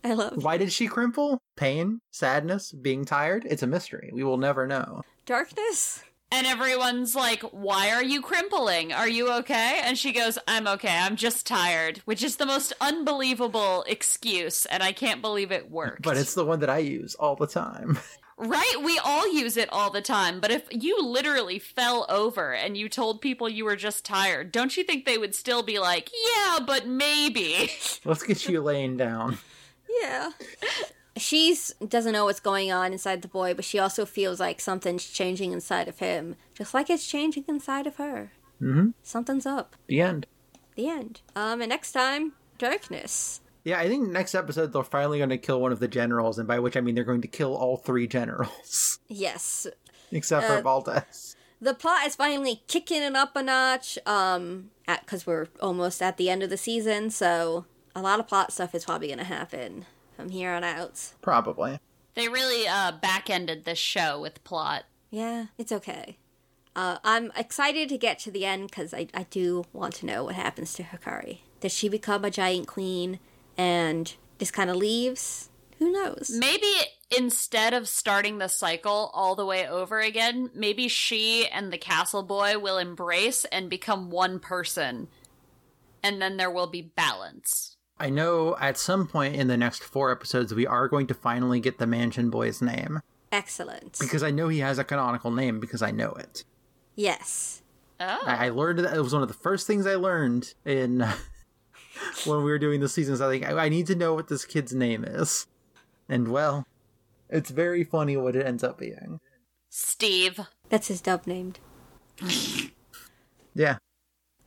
I love Why did she crimple? Pain, sadness, being tired? It's a mystery. We will never know. darkness. And everyone's like, Why are you crimpling? Are you okay? And she goes, I'm okay. I'm just tired, which is the most unbelievable excuse. And I can't believe it worked. But it's the one that I use all the time. Right? We all use it all the time. But if you literally fell over and you told people you were just tired, don't you think they would still be like, Yeah, but maybe? Let's get you laying down. Yeah. She's doesn't know what's going on inside the boy, but she also feels like something's changing inside of him, just like it's changing inside of her. Mhm. Something's up. The end. The end. Um, and next time, darkness. Yeah, I think next episode they're finally going to kill one of the generals, and by which I mean they're going to kill all three generals, Yes, except Uh, for Baldez. the plot is finally kicking it up a notch. Um, because we're almost at the end of the season, so a lot of plot stuff is probably gonna happen from here on out. Probably. They really uh, back ended this show with plot. Yeah, it's okay. Uh, I'm excited to get to the end because I, I do want to know what happens to Hikari. Does she become a giant queen and just kind of leaves? Who knows? Maybe instead of starting the cycle all the way over again, maybe she and the castle boy will embrace and become one person. And then there will be balance. I know at some point in the next four episodes we are going to finally get the Mansion Boy's name Excellent. because I know he has a canonical name because I know it. yes. Oh. I, I learned that it was one of the first things I learned in when we were doing the seasons. I think I, I need to know what this kid's name is, and well, it's very funny what it ends up being. Steve. That's his dub named. Yeah,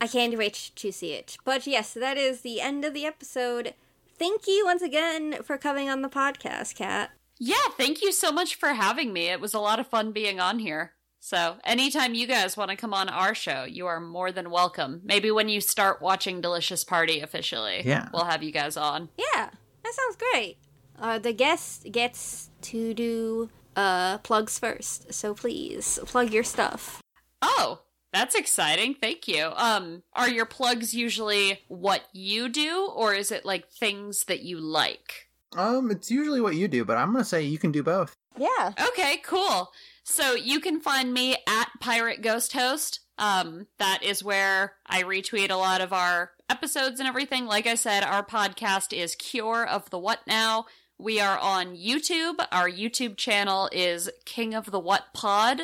I can't wait to see it. But yes, that is the end of the episode. Thank you once again for coming on the podcast, Kat. Yeah, thank you so much for having me. It was a lot of fun being on here. So, anytime you guys want to come on our show, you are more than welcome. Maybe when you start watching Delicious Party officially, Yeah. we'll have you guys on. Yeah, that sounds great. Uh, the guest gets to do uh, plugs first. So please plug your stuff. Oh, that's exciting. Thank you. Um, are your plugs usually what you do, or is it like things that you like? Um, it's usually what you do, but I'm gonna say you can do both. Yeah. Okay, cool. So you can find me at Pirate Ghost Host. Um, that is where I retweet a lot of our episodes and everything. Like I said, our podcast is Cure of the What Now. We are on YouTube. Our YouTube channel is King of the What Pod,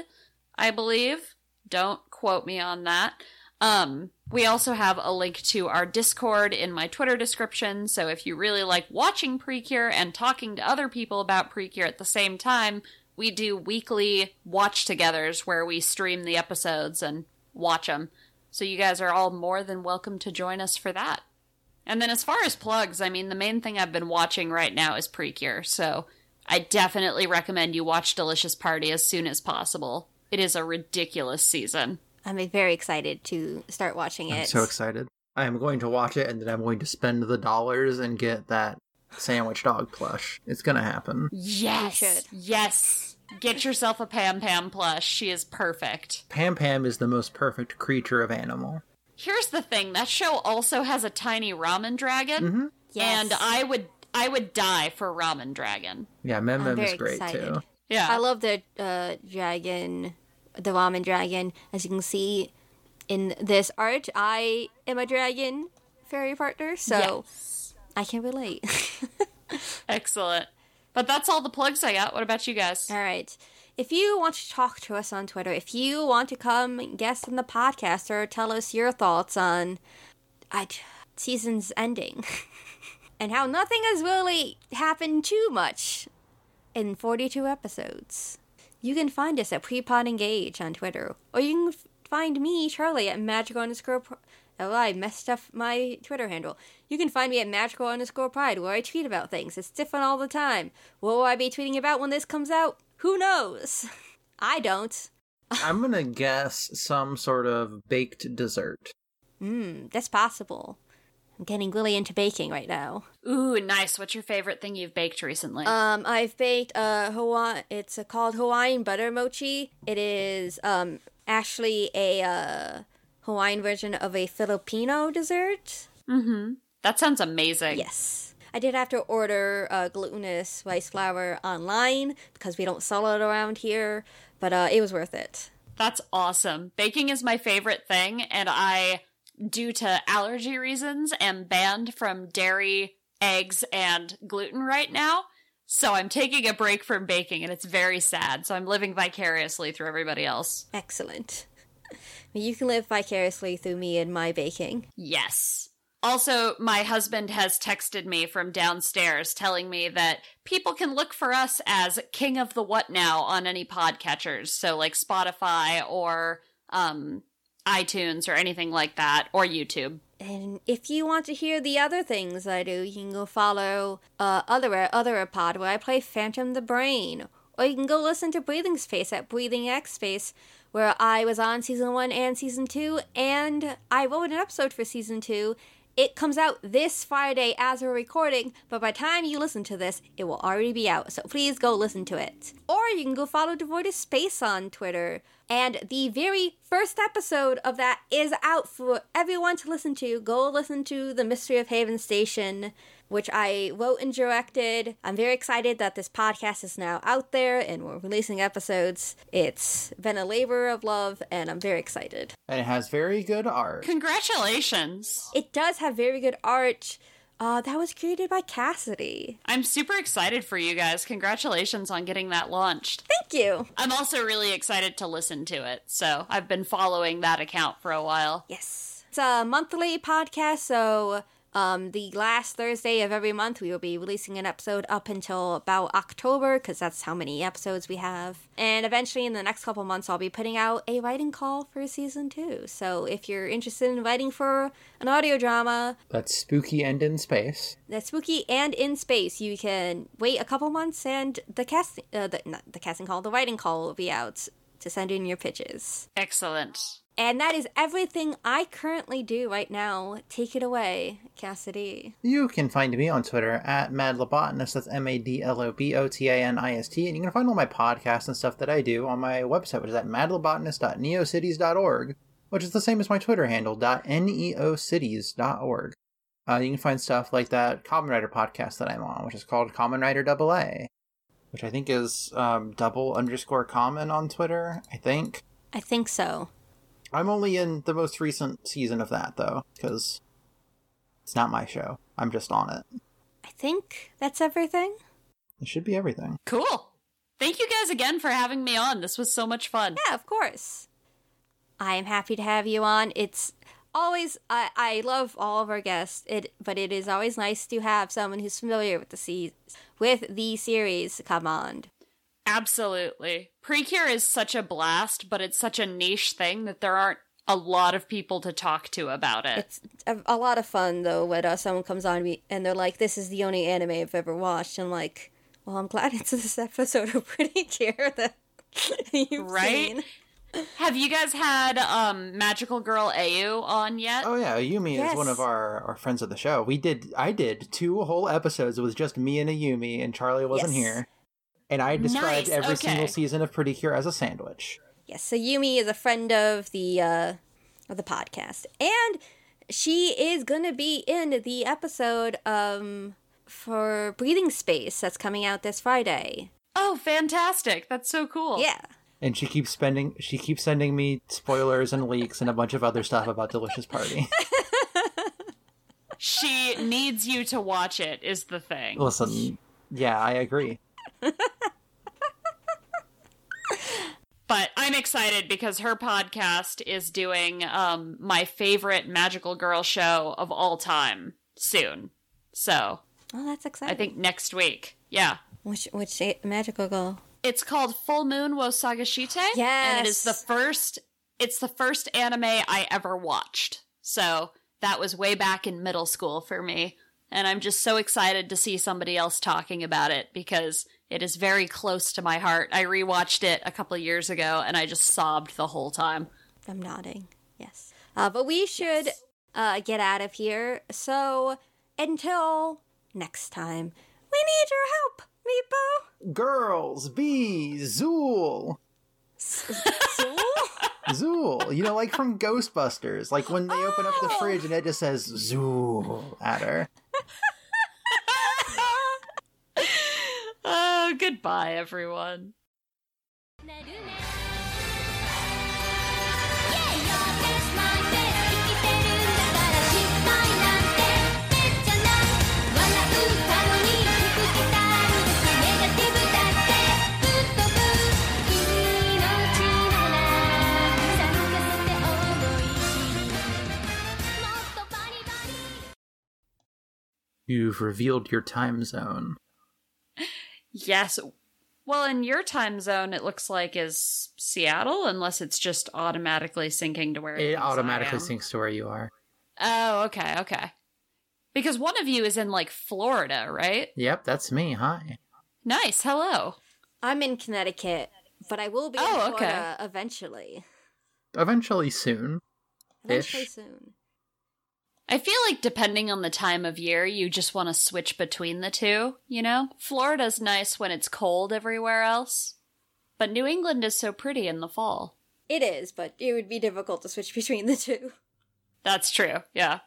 I believe. Don't quote me on that. Um, we also have a link to our Discord in my Twitter description, so if you really like watching Precure and talking to other people about Precure at the same time, we do weekly watch togethers where we stream the episodes and watch them. So you guys are all more than welcome to join us for that. And then as far as plugs, I mean, the main thing I've been watching right now is Precure, so I definitely recommend you watch Delicious Party as soon as possible. It is a ridiculous season. I'm very excited to start watching it. I'm so excited. I am going to watch it and then I'm going to spend the dollars and get that sandwich dog plush. It's gonna happen. Yes. Yes. Get yourself a Pam Pam plush. She is perfect. Pam Pam is the most perfect creature of animal. Here's the thing, that show also has a tiny ramen dragon. Mhm. Yes. And I would I would die for ramen dragon. Yeah, Mem Mem is great excited. too. Yeah. I love the uh, dragon, the ramen dragon. As you can see in this art, I am a dragon fairy partner, so Yes. I can relate. Excellent. But that's all the plugs I got. What about you guys? All right. If you want to talk to us on Twitter, if you want to come guest on the podcast or tell us your thoughts on I, season's ending and how nothing has really happened too much in 42 episodes, you can find us at Prepod Engage on Twitter. Or you can f- find me, Charlie, at magical underscore. Pr- Oh, I messed up my Twitter handle. You can find me at magical underscore pride where I tweet about things. It's different all the time. What will I be tweeting about when this comes out? Who knows? I don't. I'm gonna guess some sort of baked dessert. Hmm, that's possible. I'm getting really into baking right now. Ooh, nice. What's your favorite thing you've baked recently? Um, I've baked a Hawaii. It's uh, called Hawaiian butter mochi. It is um actually a uh Hawaiian version of a Filipino dessert. mm-hmm. That sounds amazing. Yes. I did have to order uh, glutinous rice flour online because we don't sell it around here, but uh, it was worth it. That's awesome. Baking is my favorite thing, and I, due to allergy reasons, am banned from dairy, eggs, and gluten right now. So I'm taking a break from baking, and it's very sad. So I'm living vicariously through everybody else. Excellent. You can live vicariously through me and my baking. Yes. Also, my husband has texted me from downstairs telling me that people can look for us as King of the What Now on any podcatchers. So, like Spotify or um, iTunes or anything like that, or YouTube. And if you want to hear the other things I do, you can go follow uh, other other pod where I play Phantom the Brain, or you can go listen to Breathing Space at Breathing X Space, where I was on season one and season two, and I wrote an episode for season two. It comes out this Friday as we're recording, but by the time you listen to this, it will already be out. So please go listen to it. Or you can go follow Devoid of Space on Twitter. And the very first episode of that is out for everyone to listen to. Go listen to The Mystery of Haven Station, which I wrote and directed. I'm very excited that this podcast is now out there and we're releasing episodes. It's been a labor of love, and I'm very excited. And it has very good art. Congratulations. It does have very good art. Uh, that was created by Cassidy. I'm super excited for you guys. Congratulations on getting that launched. Thank you. I'm also really excited to listen to it. So I've been following that account for a while. Yes. It's a monthly podcast, so um, the last Thursday of every month we will be releasing an episode up until about October, because that's how many episodes we have. And eventually, in the next couple months, I'll be putting out a writing call for season two. So if you're interested in writing for an audio drama That's spooky and in space. that's spooky and in space, you can wait a couple months, and the casting, uh, the, not the casting call, the writing call will be out to send in your pitches. Excellent. And that is everything I currently do right now. Take it away, Cassidy. You can find me on Twitter at madlobotanist. That's M A D L O B O T A N I S T. And you can find all my podcasts and stuff that I do on my website, which is at madlobotanist.neocities.org, which is the same as my Twitter handle, .neocities.org. Uh, you can find stuff like that Common Writer podcast that I'm on, which is called Common Writer Double A, which I think is um, double underscore common on Twitter, I think. I think so. I'm only in the most recent season of that, though, because it's not my show. I'm just on it. I think that's everything. It should be everything. Cool. Thank you guys again for having me on. This was so much fun. Yeah, of course. I am happy to have you on. It's always I, I love all of our guests. It but it is always nice to have someone who's familiar with the se- with the series come on. Absolutely. Precure is such a blast, but it's such a niche thing that there aren't a lot of people to talk to about it. It's a, a lot of fun though when uh, someone comes on me and they're like, "This is the only anime I've ever watched." I'm like, "Well, I'm glad it's this episode of Pretty Cure that you've Right? seen." Have you guys had um Magical Girl Au on yet? Oh yeah, Ayumi Yes. is one of our, our friends of the show. We did I did two whole episodes. It was just me and Ayumi, and Charlie wasn't Yes. here. And I described Nice, every okay. single season of Pretty Cure as a sandwich. Yes, so Yumi is a friend of the uh of the podcast. And she is gonna be in the episode um for Breathing Space that's coming out this Friday. Oh, fantastic. That's so cool. Yeah. And she keeps spending she keeps sending me spoilers and leaks and a bunch of other stuff about Delicious Party. She needs you to watch it, is the thing. Listen, yeah, I agree. But I'm excited because her podcast is doing um my favorite magical girl show of all time soon. So Oh, that's exciting. I think next week. Yeah. which which magical girl. It's called Full Moon wo Sagashite. And it is the first it's the first anime I ever watched. So that was way back in middle school for me. And I'm just so excited to see somebody else talking about it because it is very close to my heart. I rewatched it a couple of years ago and I just sobbed the whole time. I'm nodding. Yes. Uh, but we should uh, get out of here. So until next time, we need your help, Meepo. Girls, bees, Zuul. Zuul? Zuul. You know, like from Ghostbusters. Like when they open up the Oh. fridge and it just says Zuul at her. So goodbye, everyone. You've revealed your time zone. Yes. Well, in your time zone, it looks like is Seattle, unless it's just automatically syncing to where It thinks I automatically am. syncs to where you are. Oh, okay, okay. Because one of you is in like Florida, right? Yep, that's me. Hi. Nice. Hello. I'm in Connecticut, but I will be Oh, in okay. Florida eventually. Eventually soon. Eventually Ish. soon. I feel like depending on the time of year, you just want to switch between the two, you know? Florida's nice when it's cold everywhere else, but New England is so pretty in the fall. It is, but it would be difficult to switch between the two. That's true. Yeah.